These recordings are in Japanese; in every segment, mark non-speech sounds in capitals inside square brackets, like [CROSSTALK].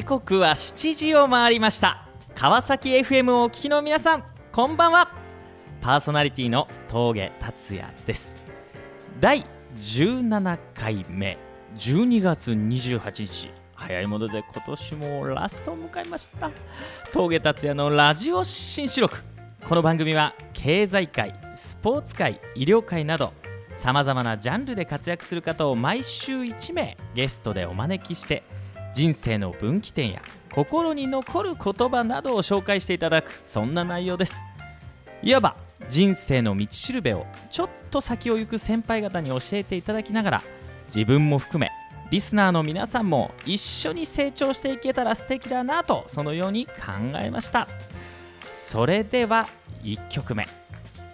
時刻は7時を回りました。川崎 FM をお聞きの皆さんこんばんは。パーソナリティの峠達也です。第17回目。12月28日。早いもので今年もラストを迎えました。峠達也のラジオ新四録この番組は経済界スポーツ界医療界などさまざまなジャンルで活躍する方を毎週1名ゲストでお招きして人生の分岐点や心に残る言葉などを紹介していただくそんな内容です。いわば人生の道しるべをちょっと先を行く先輩方に教えていただきながら自分も含めリスナーの皆さんも一緒に成長していけたら素敵だなとそのように考えました。それでは1曲目。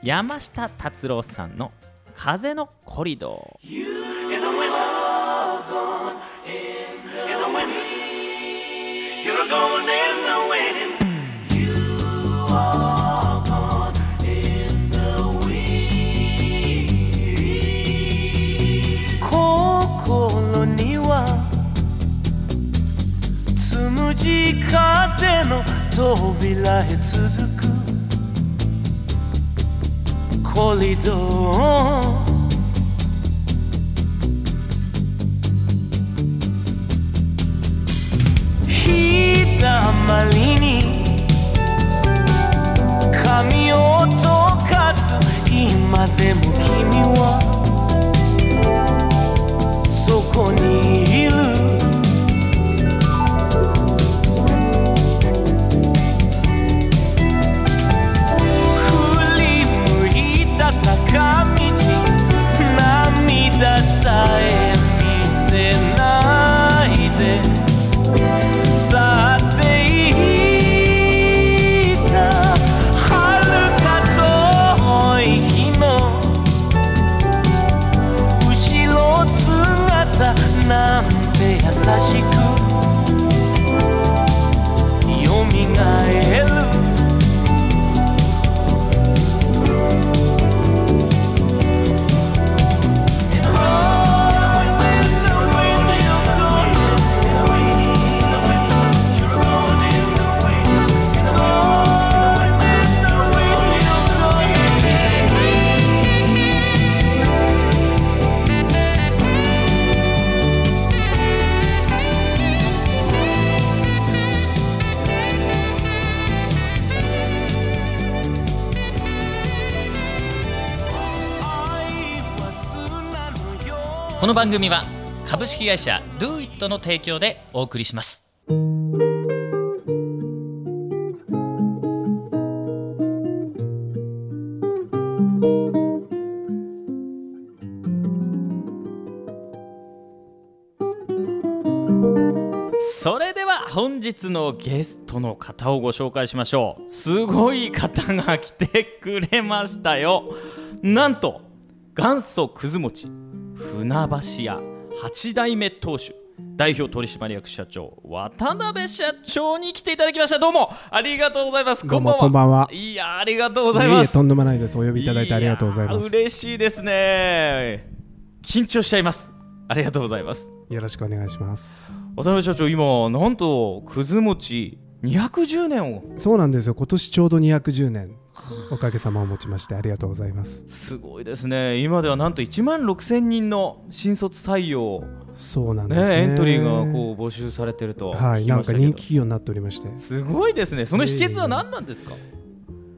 山下達郎さんの「風のコリドー」風の扉へ続く。コリドー日番組は株式会社 DoIt の提供でお送りします。それでは本日のゲストの方をご紹介しましょう。すごい方が来てくれましたよ。なんと元祖くず餅。船橋屋八代目当主代表取締役社長渡辺社長に来ていただきました。どうもありがとうございます。どうもこんばんは。いやありがとうございます。とんでもないです。お呼びいただいてありがとうございまやす。嬉しいですね。緊張しちゃいます。ありがとうございます。よろしくお願いします。渡辺社長今なんとくず餅210年を。そうなんですよ。今年ちょうど210年。おかげさまをもちましてありがとうございます。すごいですね。今ではなんと1万6000人の新卒採用そうなんですね。ねエントリーがこう募集されてると聞はいなんか人気企業になっておりまして。すごいですね。その秘訣は何なんですか？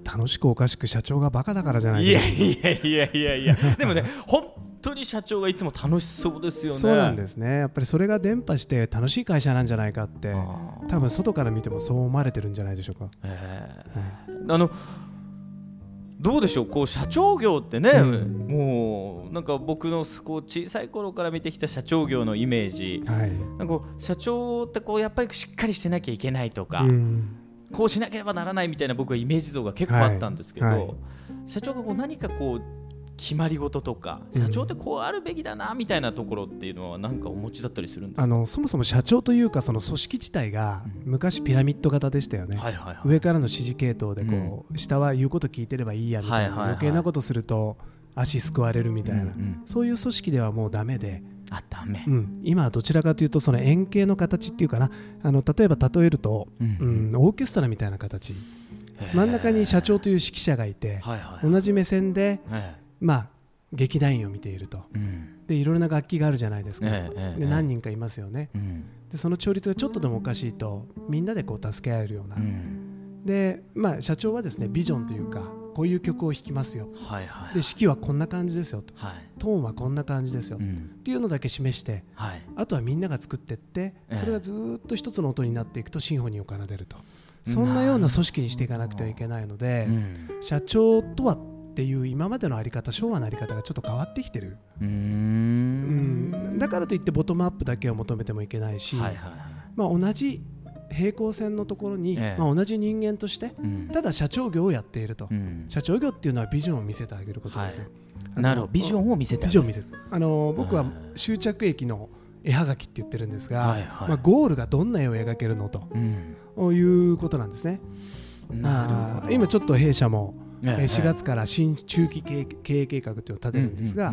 楽しくおかしく社長がバカだからじゃないいやですか。いやいやいやいや。でもね本当に社長がいつも楽しそうですよね。そうなんですね。やっぱりそれが伝播して楽しい会社なんじゃないかって多分外から見てもそう思われてるんじゃないでしょうか。えー。あのどうでしょう？こう社長業ってね、うん。もうなんか僕のこう小さい頃から見てきた社長業のイメージ。はい。なんか社長ってこうやっぱりしっかりしてなきゃいけないとか、うん。こうしなければならないみたいな僕はイメージ像が結構あったんですけど、はい。はい。社長がこう何かこう決まり事とかうん。社長ってこうあるべきだなみたいなところっていうのは何かお持ちだったりするんですか？あのそもそも社長というかその組織自体が昔ピラミッド型でしたよね、上からの指示系統でこう、下は言うこと聞いてればいいやみたいな、余計なことすると足すくわれるみたいな、うんうん。そういう組織ではもうダメで。あダメ。うん、今はどちらかというとその円形の形っていうかな。あの例えば例えると、ううん。ん、オーケストラみたいな形。真ん中に社長という指揮者がいて同じ目線で、えまあ、劇団員を見ていると。えうん。でいろいろな楽器があるじゃないですか、ええええで何人かいますよね。うん。でその調律がちょっとでもおかしいとみんなでこう助け合えるような、うん。で、まあ、社長はですねビジョンというかこういう曲を弾きますよ。はいはい。で指揮はこんな感じですよと。はい。トーンはこんな感じですよ、っうん。ていうのだけ示してはい。あとはみんなが作っていってええ。それがずーっと一つの音になっていくとシンフォニーを奏でると。そんなような組織にしていかなくてはいけないのでうん。社長とはっていう今までのあり方昭和のあり方がちょっと変わってきてる、うん。ん、だからといってボトムアップだけを求めてもいけないし、はいはいまあ、同じ平行線のところに、ええ。まあ、同じ人間としてうん。ただ社長業をやっていると、うん。社長業っていうのはビジョンを見せてあげることですよ、あのなるほど。ビジョンを見せてビジョンを見せる。あの僕ははい終着駅の絵はがきって言ってるんですが、はいはい。まあ、ゴールがどんな絵を描けるのとうん。いうことなんですね。今ちょっと弊社も、えー4月から新中期経営計画っていうのを立てるんですが、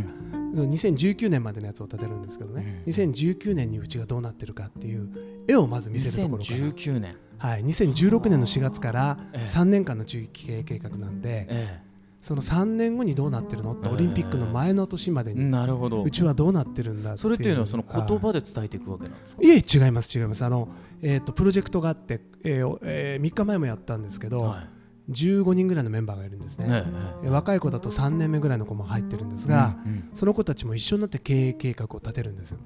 2019年までのやつを立てるんですけどね、うん2019年にうちがどうなってるかっていう絵をまず見せるところから、2019年。はい、2016年の4月からええ。3年間の中期経営計画なんで、えその3年後にどうなってるのってええオリンピックの前の年までえに。なるほど。うちはどうなってるんだそれっていうのはその言はい葉で伝えていくわけなんですか？いえ違います違います。あの、えー、とプロジェクトがあって、えーえ3日前もやったんですけど、はい15人ぐらいのメンバーがいるんですね、え。え若い子だと3年目ぐらいの子も入ってるんですえが、うんうん。その子たちも一緒になって経営計画を立てるんです。よ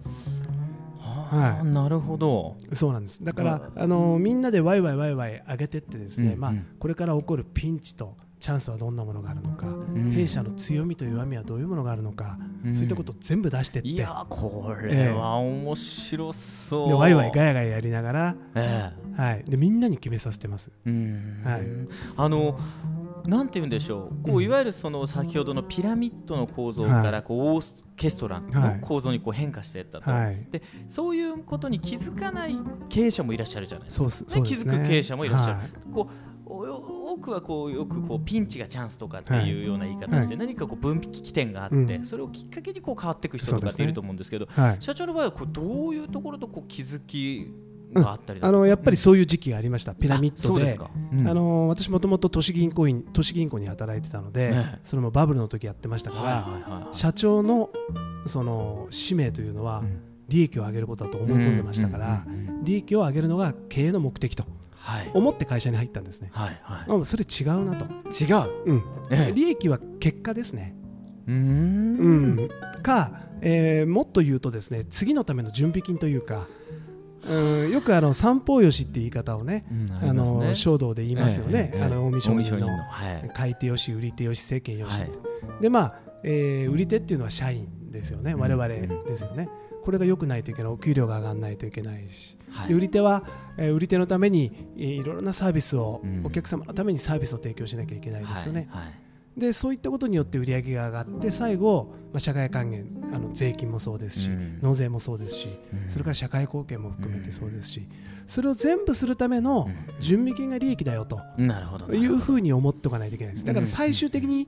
はあなるほど。そうなんです。だから、あのみんなでワイワイワイワイ上げてってですね、まあうんうん、これから起こるピンチとチャンスはどんなものがあるのか、ん。弊社の強みと弱みはどういうものがあるのか、うん。そういったことを全部出してって。いやこれは面白そう。でワイワイガヤガヤやりながら、えはい、でみんなに決めさせてます。はい。あのなんて言うんでしょう。こううん。いわゆるその先ほどのピラミッドの構造からこうオーケストラの構造にこう変化していったと、はい。でそういうことに気づかない経営者もいらっしゃるじゃないですか。ね。気づく経営者もいらっしゃる、はい。こうお多くはこうよくこうピンチがチャンスとかっていうような言い方をして、は何かこう分岐起点があって、うん。それをきっかけにこう変わっていく人とかっていると思うんですけどはい。社長の場合はこうどういうところとこう気づきがあったりだあとか？のやっぱりそういう時期がありました。ピラミッドで。あの私もともと都市銀行員都市銀行に働いてたので、ね。それもバブルの時やってましたから、社長のその使命というのはうん。利益を上げることだと思い込んでましたから、うんうんうんうん利益を上げるのが経営の目的と。はい思って会社に入ったんですね。はいはあそれ違うなと、い違う。うん。ええ。利益は結果ですね、うん。ん、か、えーもっと言うとですね次のための準備金というか、うん、よくあの三方よしって言い方をねうんあの書道で言いますよね、ええええ。あの近江商人の。はい。買い手よし売り手よし世間よし、はい。でまあ、えー売り手っていうのは社員ですよね。うん我々ですよね、これが良くないといけない。お給料が上がらないといけないし、はい。で売り手は、えー売り手のために、えーいろいろなサービスを、うん。お客様のためにサービスを提供しなきゃいけないですよね、はいはい。でそういったことによって売り上げが上がって最後、まあ、社会還元あの税金もそうですし、うん。納税もそうですし、うん。それから社会貢献も含めてそうですし、それを全部するためのうん。準備金が利益だよというふうに思っておかないといけないです。だから最終的に、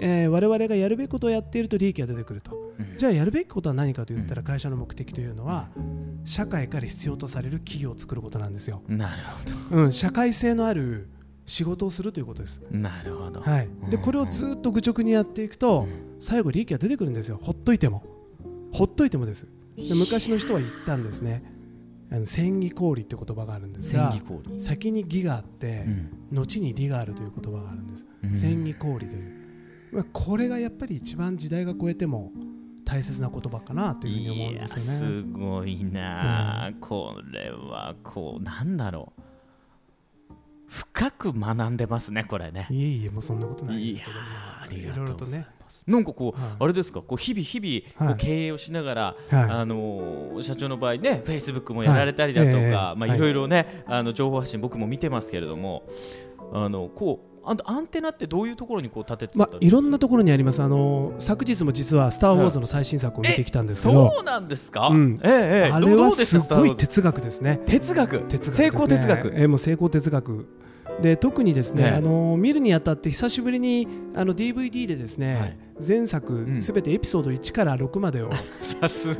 えー我々がやるべきことをやっていると利益が出てくると。うん。じゃあやるべきことは何かと言ったら会社の目的というのは社会から必要とされる企業を作ることなんですよ、なるほうん、社会性のある仕事をするということです、どなるほど。はい、でこれをずっと愚直にやっていくとうん。最後利益が出てくるんですよ。ほっといても。ほっといてもです。で昔の人は言ったんですね。あの千義氷って言葉があるんです千が先に義があって、うん。後に利があるという言葉があるんです、うん。千義氷という、まあ、これがやっぱり一番時代が超えても大切な言葉かなというふうに思うんですよいやねすごいな。あ、これはこうなんだろう。深く学んでますねこれね。いえいえもうそんなことないですけどーありいがとうございろいろとね。なんかこう、はい。あれですか？こう日々日々はい。こう経営をしながら、はい。あのー社長の場合ねフェイスブックもやられたりだとか、はいええまあはいいろい。ろねあの情報発信僕も見てますけれどもあのこうあんアンテナってどういうところにこう立ててたまあ、いろんなところにあります。あの昨日も実は「スター・ウォーズ」の最新作を見てきたんですけど、そうなんですか、うん。ええええ。あれはすごい哲学ですね。哲学？哲学成功哲学？えーもう成功哲学。で特にですね、ええ。あの見るにあたって久しぶりにあの DVD でですね、はい。前作ん。すべてエピソード1から6までを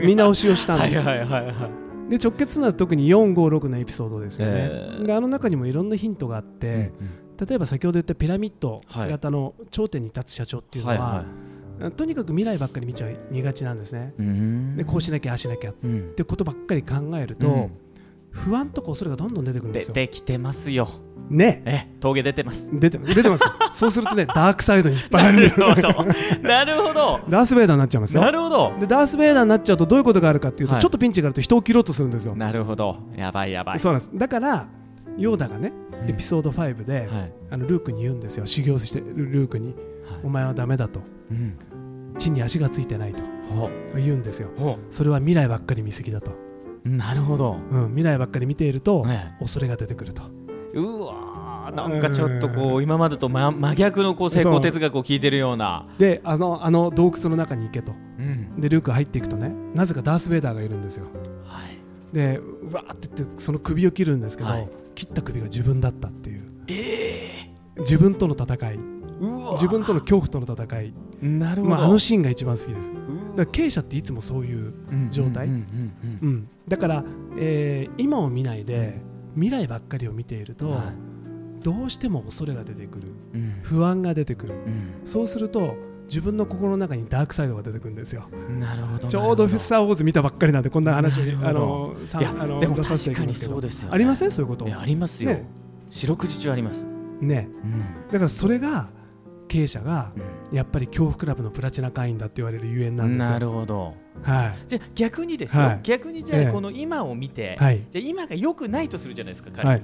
見直しをしたんです、はいはいはいはい。で直結な特に456のエピソードですよね、あの中にもいろんなヒントがあって、例えば先ほど言ったピラミッド型の頂点に立つ社長っていうのは、はいはとにかく未来ばっかり見ちゃい見がちなんですね、でこうしなきゃああしなきゃっうん。てことばっかり考えると、うん。不安とか恐れがどんどん出てくるんですよ。出てきてますよ。ね。え峠出てます。出て出てます。か [LAUGHS] そうするとねダークサイドに引っ張られる。なるほど。[LAUGHS] なるほど。ダース・ベイダーになっちゃいますよ。なるほど。でダース・ベイダーになっちゃうとどういうことがあるかっていうと、はい。ちょっとピンチがあると人を切ろうとするんですよ、なるほど。やばいやばい。そうなんです。だからヨーダがねエピソード5で、はい。あのルークに言うんですよ。修行してるルークに、はい。お前はダメだと。うん。地に足がついてないと。ほ言うんですよ。それは未来ばっかり見すぎだと、うなるほど。うん、未来ばっかり見ていると、ね恐れが出てくると。うわーなんかちょっとこう今までと真真逆のこう成功哲学を聞いてるような。であのあの洞窟の中に行けと。うん。でルーク入っていくとねなぜかダース・ベイダーがいるんですよ。はいでうわーって言ってその首を切るんですけど、はい。切った首が自分だったっていう。自分との戦い。自分との恐怖との戦い、なるほど、まあ、あのシーンが一番好きです。だかうら経営者っていつもそういう、状態。だから、えー今を見ないで未来ばっかりを見ていると、うんはい。どうしても恐れが出てくる。うん。不安が出てくる。うん。そうすると自分の心の中にダークサイドが出てくるんですよ。なるほどちょうど「なるほスター・ウォーズ」見たばっかりなんでこんな話あのさいやあのでも確かにそうですよね。ありません？そういうこと。ありますよ、ね。四六時中あります、ね。うん。だからそれが経営者がうやっぱり恐怖クラブのプラチナ会員だって言われるゆえんなんん、ですよ。なるほど。はい。じゃあ逆にですよ、はい。逆にじゃあええ。この今を見て、はい。じゃあ今が良くないとするじゃないですか彼、はい。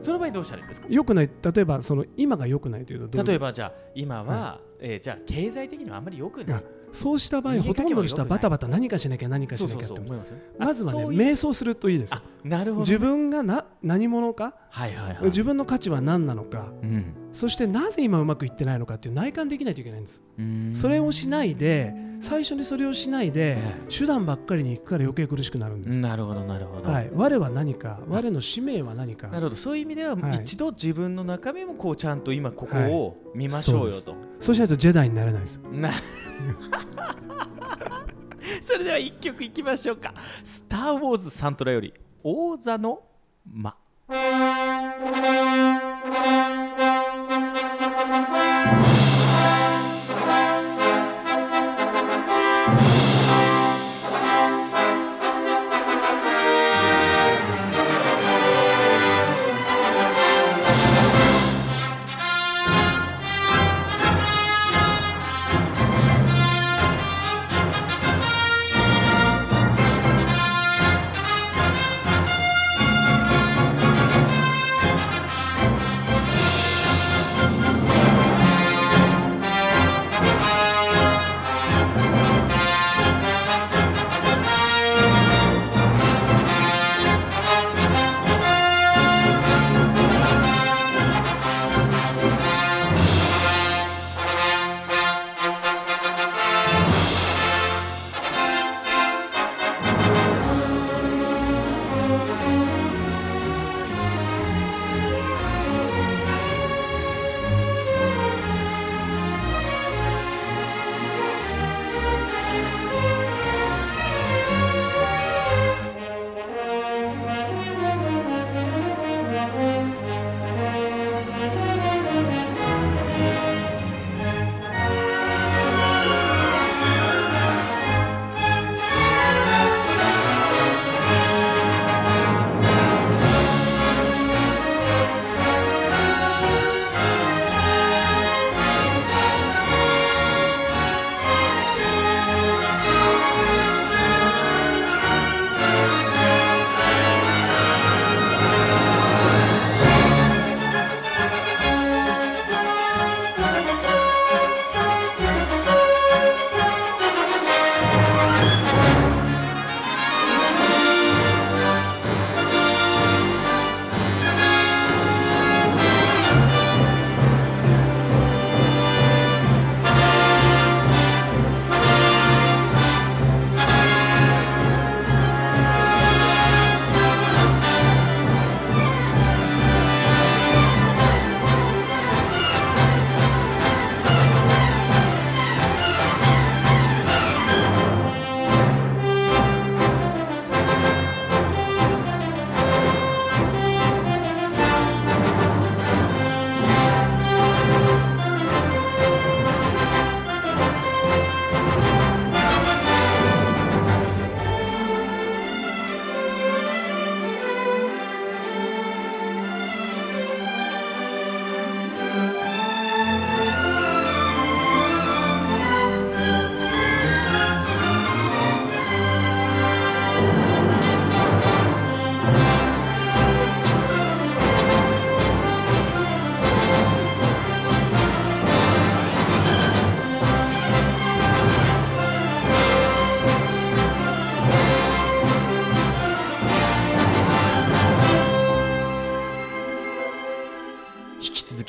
その場合どうしたらいいんですか？良くない例えばその今が良くないというと例えばじゃあ今は、えーじゃあ経済的にはあんまり良くない。あそうした場合ほとんどの人はバタバタ何かしなきゃ何かしなきゃってます？まずはね瞑想するといいです。あなるほど。自分がな何者か？はいはいはい。自分の価値は何なのか？うんそしてなぜ今うまくいってないのかっていう内観できないといけないんです。それをしないで最初にそれをしないでえ手段ばっかりに行くから余計苦しくなるんです。なるほどなるほど、はい。我は何か我の使命は何か。なるほど。そういう意味では、はい一度自分の中身もこうちゃんと今ここを見ましょうよと、そうしないとジェダイになれないです。な [LAUGHS] それでは一曲いきましょうか「スター・ウォーズ」サントラより「王座の間」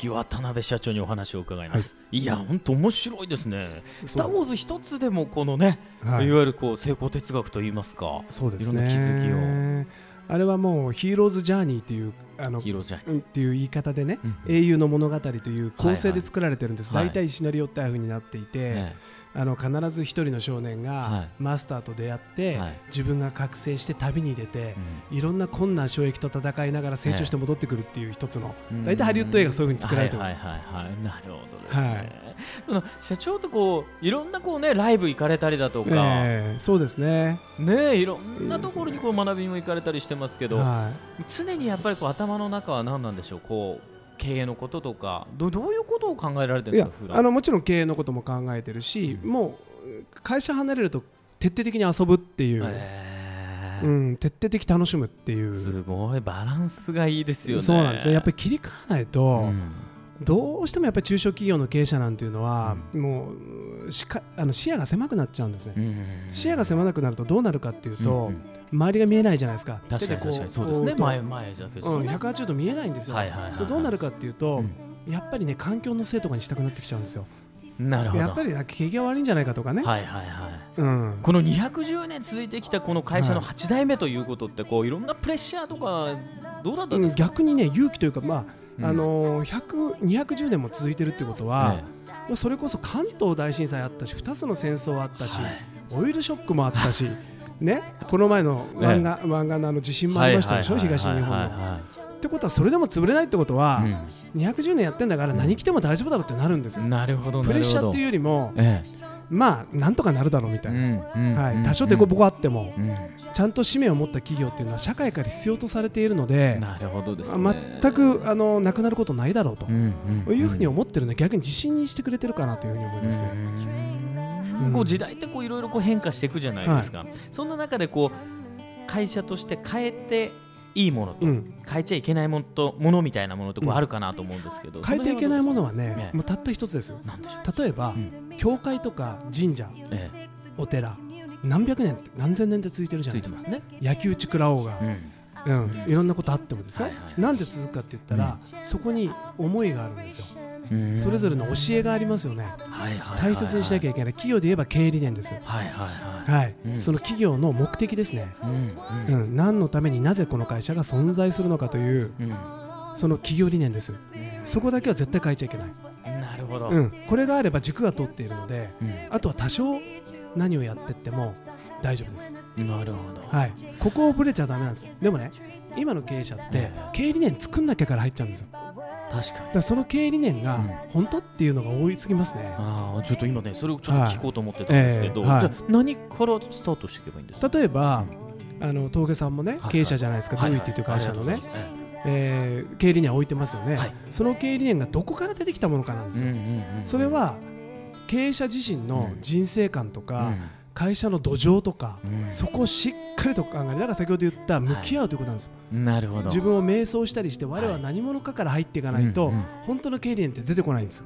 続き渡辺社長にお話を伺います、い、や本当面白いですね。スター・ウォーズ一つでもこのね、はい。い、わゆるこう成功哲学といいますかそうですいろんな気づきねあれはもうヒーローズジャーニーっていうあのヒーローじゃうんっていう言い方でね、うん英雄の物語という構成で作られてるんです、はいはい。大体シナリオってああいう風になっていて、えあの必ず一人の少年はがい。マスターと出会って、はい。自分が覚醒して旅に出てえ、いろんな困難障壁と戦いながら成長して戻ってくるっていう一つの、うん。大体ハリウッド映画そういう風に作られてるんです、はいはいはいはい。なるほどですね、はい。その社長とこういろんなこうねライブ行かれたりだとか、ええそうですね、ねいろんなところにこう学びも行かれたりしてますけど、は常にやっぱりこう頭の中は何なんでしょう？こう経営のこととかどどういうことを考えられてるんですか普段？あのもちろん経営のことも考えてるし、もう会社離れると徹底的に遊ぶっていう、うん、徹底的に楽しむっていう。すごいバランスがいいですよね。そうなんですよ。やっぱり切り替えないと、うんどうしてもやっぱり中小企業の経営者なんていうのは、もうしかあの視野が狭くなっちゃうんですね、うん視野が狭くなるとどうなるかっていうと、うんうん周りが見えないじゃないですか。確かに確かに。そうですね。前前だけど、うん、180度見えないんですよ、はいはいはいはい。とどうなるかっていうと、うん。やっぱりね環境のせいとかにしたくなってきちゃうんですよ。なるほど。やっぱりなんか景気が悪いんじゃないかとかね、はいはいはいうん、この210年続いてきたこの会社のはい8代目ということってこういろんなプレッシャーとかどうだったんうんですか、逆にね勇気というか、まあうん。あのー、100 210年も続いてるってことは、まあそれこそ関東大震災あったし2つの戦争あったし、はい。オイルショックもあったし [LAUGHS] ね、この前の湾岸,、湾岸のあの地震もありましたでしょ、東日本の。はってことはそれでも潰れないってことは、い210年やってんだから何来ても大丈夫だろうってなるんですよ。うんなるほど。プレッシャーっていうよりも、えまあなんとかなるだろうみたえいな、はい、うん多少デコボコあっても、うん。ちゃんと使命を持った企業っていうのは社会から必要とされているので、なるほどですね。全くあのなくなることないだろうと、いうふうに思ってるので逆に自信にしてくれてるかなというふうに思いますね。こう時代ってこういろいろこう変化していくじゃないですか、そんな中でこう会社として変えていいものと、うん。変えちゃいけないものとものみたいなものってこあるかなと思うんですけど、変えていけないものはねもうたった一つですよ。例えば、うん。教会とか神社ええ。お寺何百年何千年って続いてるじゃつないですか。いてますね、焼き討ち食らおうが、うん。うん。いろんなことあってもですよ、なんで続くかって言ったら、そこに思いがあるんですよ、うんそれぞれの教えがありますよね、はいはいはい大切にしなきゃいけない。企業で言えば経営理念です。よはいはいはい。はい、うん。その企業の目的ですね、うんうん。うん、何のためになぜこの会社が存在するのかといううん。その企業理念です。そこだけは絶対変えちゃいけない、なるほど、うん、これがあれば軸が通っているのでうん。あとは多少何をやってっても大丈夫です、なるほど、はい、ここをぶれちゃダメなんです。でもね今の経営者ってええ。経営理念作んなきゃから入っちゃうんですよ。だ確かに。からその経営理念がうん。本当っていうのが多いすぎますね。ああちょっと今ねそれをちょっと聞こうと思ってたんですけど、はいええはいじゃあ何からスタートしていけばいいんですか？例えばあの峠さんもねはい経営者じゃないですか、はいドゥイティという会社のね、ありがとうございます。えー経営理念を置いてますよね、はい。その経営理念がどこから出てきたものかなんですよ、ええうんうんうん。それは経営者自身の人生観とか、会社の土壌とか、うん。そこをしっかりと考える。だから先ほど言った向き合うということなんですよ、うんなるほど。自分を瞑想したりして我は何者かから入っていかないと、うんうん。本当の経営理念って出てこないんですよ、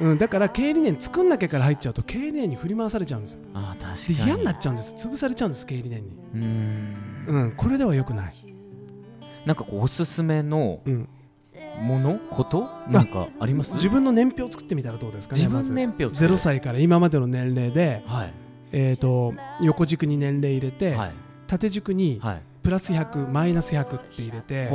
うん、だから経営理念作んなきゃから入っちゃうと経営理念に振り回されちゃうんですよ。ああ確かでに嫌になっちゃうんです潰されちゃうんです経営理念に、うん。うん、これでは良くない、なんかおすすめのうん、ものこと？なんかあります？自分の年表を作ってみたらどうですかね自分年表を作る0歳から今までの年齢で、はい。えー、と横軸に年齢入れて、はい。縦軸にはい。プラス100マイナス100って入れて、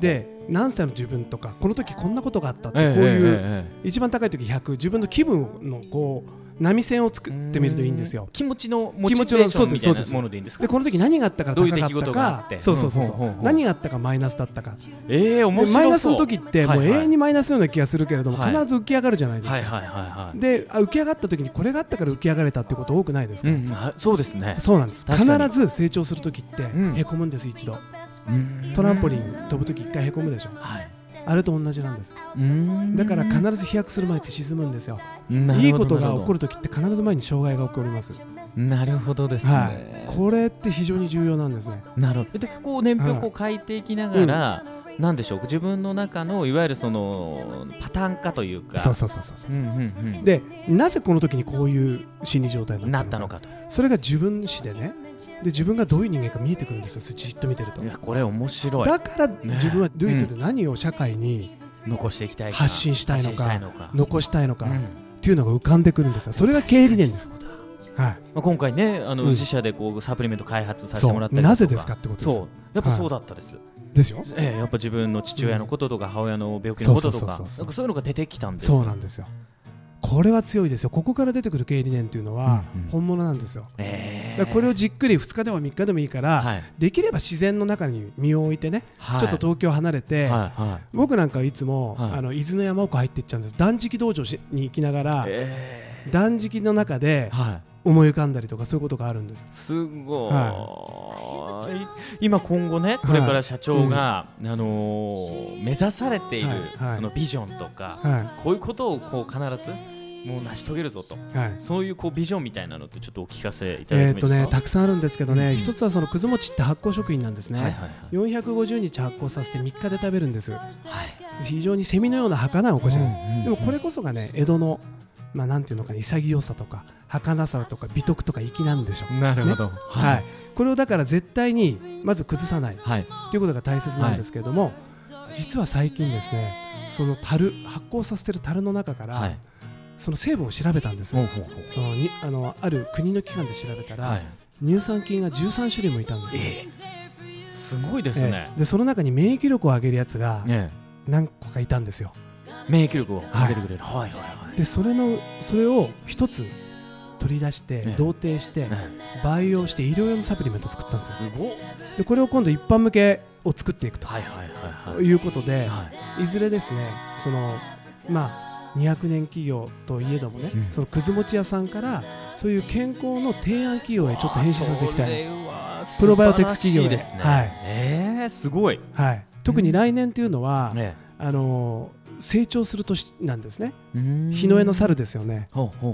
で何歳の自分とかこの時こんなことがあったってええこういう、ええ一番高い時100自分の気分のこう波線を作ええってみるといいんですよ。気持ちのモ気持ちのチベーションみたいなそうですものでいいんですか？でこの時何があったから高かったか。そうそうそう何があったかマイナスだったか。ええ面白マイナスの時ってもう永遠にマイナスのような気がするけれどもはい。必ず浮き上がるじゃないですか。はいはいはいはい。であ浮き上がった時にこれがあったから浮き上がれたってこと多くないですか、そうですね。そうなんです。必ず成長する時ってうん。へこむんです一度。うん。トランポリン飛ぶ時一回へこむでしょ。はいあれと同じなんです。うん。だから必ず飛躍する前って沈むんですよ。いいことが起こる時って必ず前に障害が起こります。なるほどですね、はい。これって非常に重要なんですね。なるほど。でこう年表をこう書いていきながら、なんでしょう？自分の中のいわゆるそのパターン化というか。そうそうそうそうそう。うんうんうん。でなぜこの時にこういう心理状態になったのか。と。それが自分史でねで自分がどういう人間か見えてくるんですよ。じっと見てると。いやこれ面白い。だからね。自分はドゥイットで何を社会に残していきたいか。発信したいのか残したいのか、うん。っていうのが浮かんでくるんですよ。それが経営理念です。はい。まあ、今回ねあの、うん。自社でこうサプリメント開発させてそもらったりなぜですかってことです。そう。やっぱそうだったです、ですよ。ええやっぱ自分の父親のこととか母親の病気のこととかそういうのが出てきたんですそうなんですよこれは強いですよ。ここから出てくる経営理念っていうのはうんうん。本物なんですよ、ええだからこれをじっくり2日でも3日でもいいから、はい。できれば自然の中に身を置いてね、はい。ちょっと東京離れて、はいはい。僕なんかはいつも、はい。あの伊豆の山奥入っていっちゃうんです。断食道場しに行きながら、え断食の中えではい思い浮かんだりとかそういうことがあるんです。すごい、今今後ねこれから社長が、あのー目指されている、はい。はい。そのビジョンとか、はこういうことをこう必ずもう成し遂げるぞと。い、はい。そういうこうビジョンみたいなのってちょっとお聞かせいただいえーっとねたくさんあるんですけどね、うん。うん一つはそのくず餅って発酵食品なんですね、はいはい。450日発酵させて3日で食べるんです。はい。非常にセミのような儚いお菓子なんです、うんうんうん。でもこれこそがね江戸のまあなんていうのかな潔さとか儚さとか美徳とか粋なんでしょう。なるほど、はい、これをだから絶対にまず崩さない。はい。ということが大切なんですけれども、実は最近ですねその樽発酵させてる樽の中から、はい。その成分を調べたんです、ほうほうほう。そのにあのある国の機関で調べたら、はい。乳酸菌が13種類もいたんですよ、ええ。すごいですね。え、え。でその中に免疫力を上げるやつがね何個かいたんですよ。免疫力を上げてくれる、はい、はいはいはいでそれのそれを一つ取り出してええ。同定してね培養して医療用のサプリメントを作ったんですよ。でこれを今度一般向けを作っていくとはいはいはいはい。いうことで、はい。いずれですねそのまあ200年企業といえどもね、うん。そのくず餅屋さんからそういう健康の提案企業へちょっと変身させていきたい。いプロバイオテックス企業へ。ですね、はいええすごい、はい、特に来年というのは、ね、あのー成長する年なんですね。日日の絵の猿ですよね。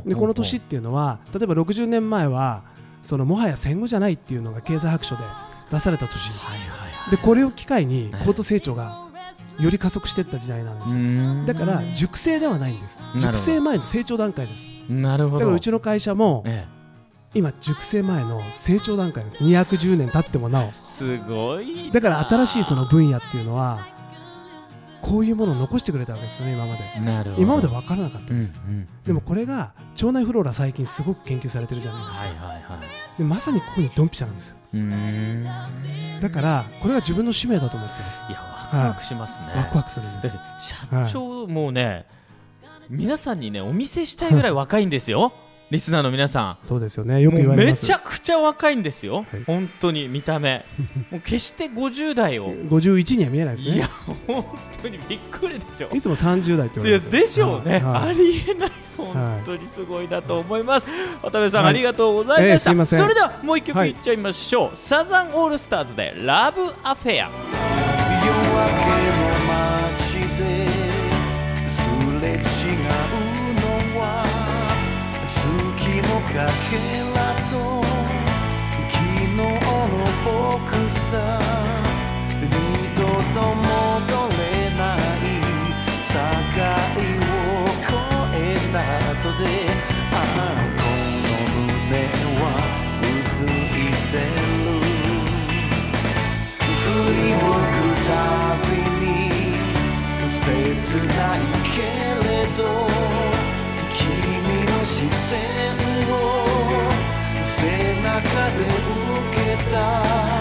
でこの年っていうのは例えば60年前はそのもはや戦後じゃないっていうのが経済白書で出された年。はいはいはい。でこれを機会にはい。高度成長がより加速していった時代なんです。だから熟成ではないんです。熟成前の成長段階です。なるほど。だからうちの会社もえ今熟成前の成長段階です。210年経ってもなお。えすごいだから新しいその分野っていうのはこういうものを残してくれたわけですよね今まで。なるほど。今まで分からなかったうんです、うん。でもこれが腸内フローラ最近すごく研究されてるじゃないですか、はいはいはい。でまさにここにドンピシャなんですよ。だからこれが自分の使命だと思ってます。いやワクワクしますね、ワクワクするんです。社長もうね、皆さんにねお見せしたいぐらい若いんですよリスナーの皆さそうですよね。よんく言われめちゃくちゃ若いんですよ、はい。本当に見た目。[LAUGHS] もう決して50代を。51には見えないですね。いや本当にびっくりでしょ。いつも30代って言われまでしょうね、はい。はい。ありえない。本当にすごいなと思います、渡部さん、はい。ありがとうございました、ええすいません。それではもう一曲はいいっちゃいましょう、サザンオールスターズでラブアフェアかけらと昨日の僕さ。star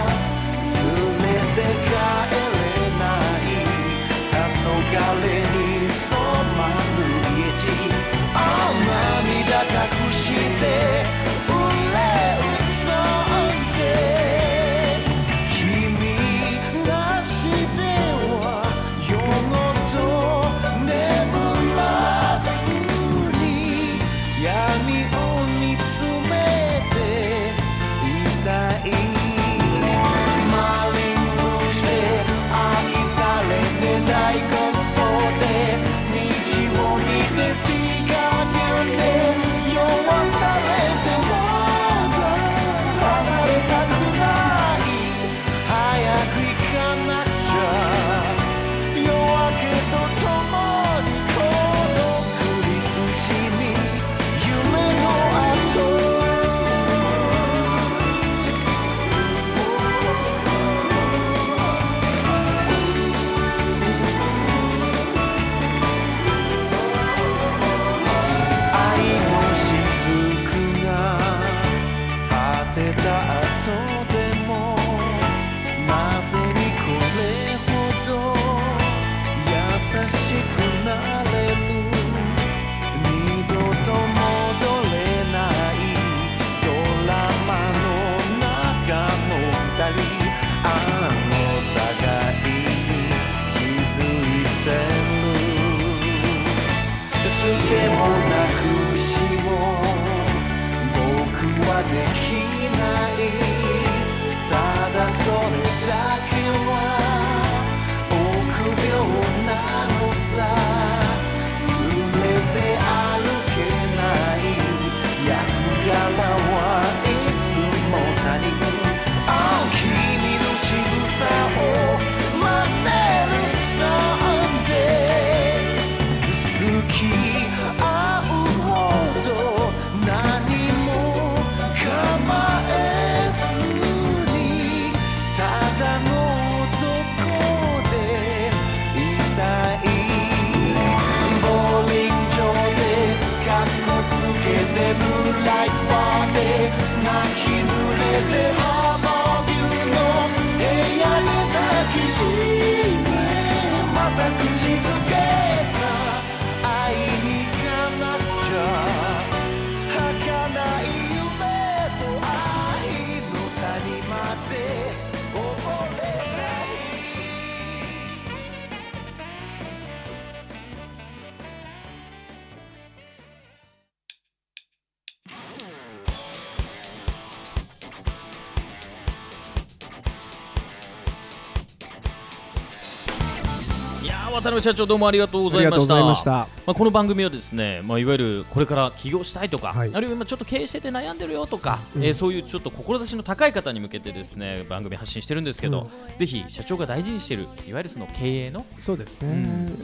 社長どうもありがとうございました。ました。まあ、この番組はですね、まあ、いわゆるこれから起業したいとか、はい。あるいは今ちょっと経営してて悩んでるよとか、うん。えーそういうちょっと志の高い方に向けてですね番組発信してるんですけど、ぜひ社長が大事にしているいわゆるその経営のそうですね、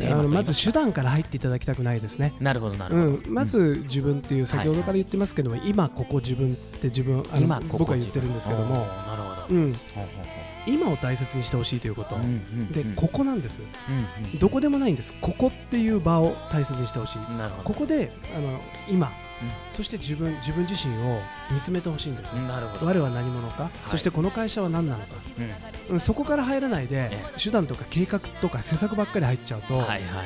うんまず手段から入っていただきたくないですね。なるほどなるほど、うん、まず自分っていう先ほどから言ってますけども、今ここ自分って自分あの今ここ僕は言ってるんですけども。なるほど、うん、ほうほう今を大切にしてほしいということ、ほううんうんうん。でここなんです。うんどこでもないんです。ここっていう場を大切にしてほしい。ここであの今、うんそして自分自分自身を見つめてほしいんです、なるほど、我は何者か、そしてこの会社は何なのか、そこから入らないでえ手段とか計画とか施策ばっかり入っちゃうと、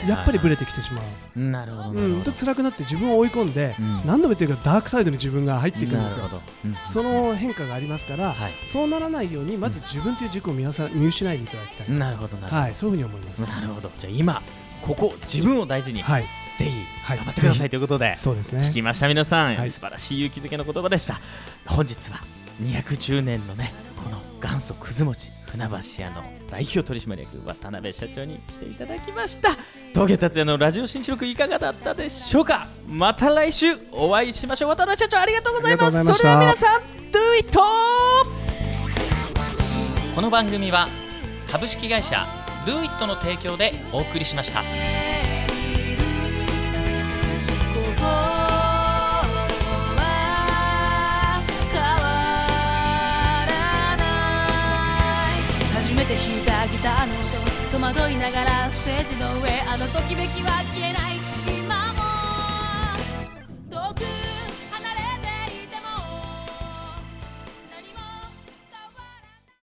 やっぱりブレてきてしまう、なるほど辛くなって自分を追い込んで、うん。何度も言ってるけどダークサイドに自分が入っていくんですよ。その変化がありますから、はい。そうならないようにまず自分という軸を見さ見失いでいただきたい、なるほどなるほど、はい、そういうふうに思います。なるほど。じゃあ今ここ自分を大事に、はい、ぜひはい。頑張ってくださいということで、そうですね。聞きました皆さん、はい。素晴らしい勇気づけの言葉でした。本日は210年のねこの元祖くず餅船橋屋の代表取締役渡辺社長に来ていただきました。峠達也のラジオ新記録いかがだったでしょうか。また来週お会いしましょう。渡辺社長ありがとうございます。それでは皆さん Do it! この番組は株式会社 Do it の提供でお送りしましたたの音戸惑いながらステージの上あのときめきは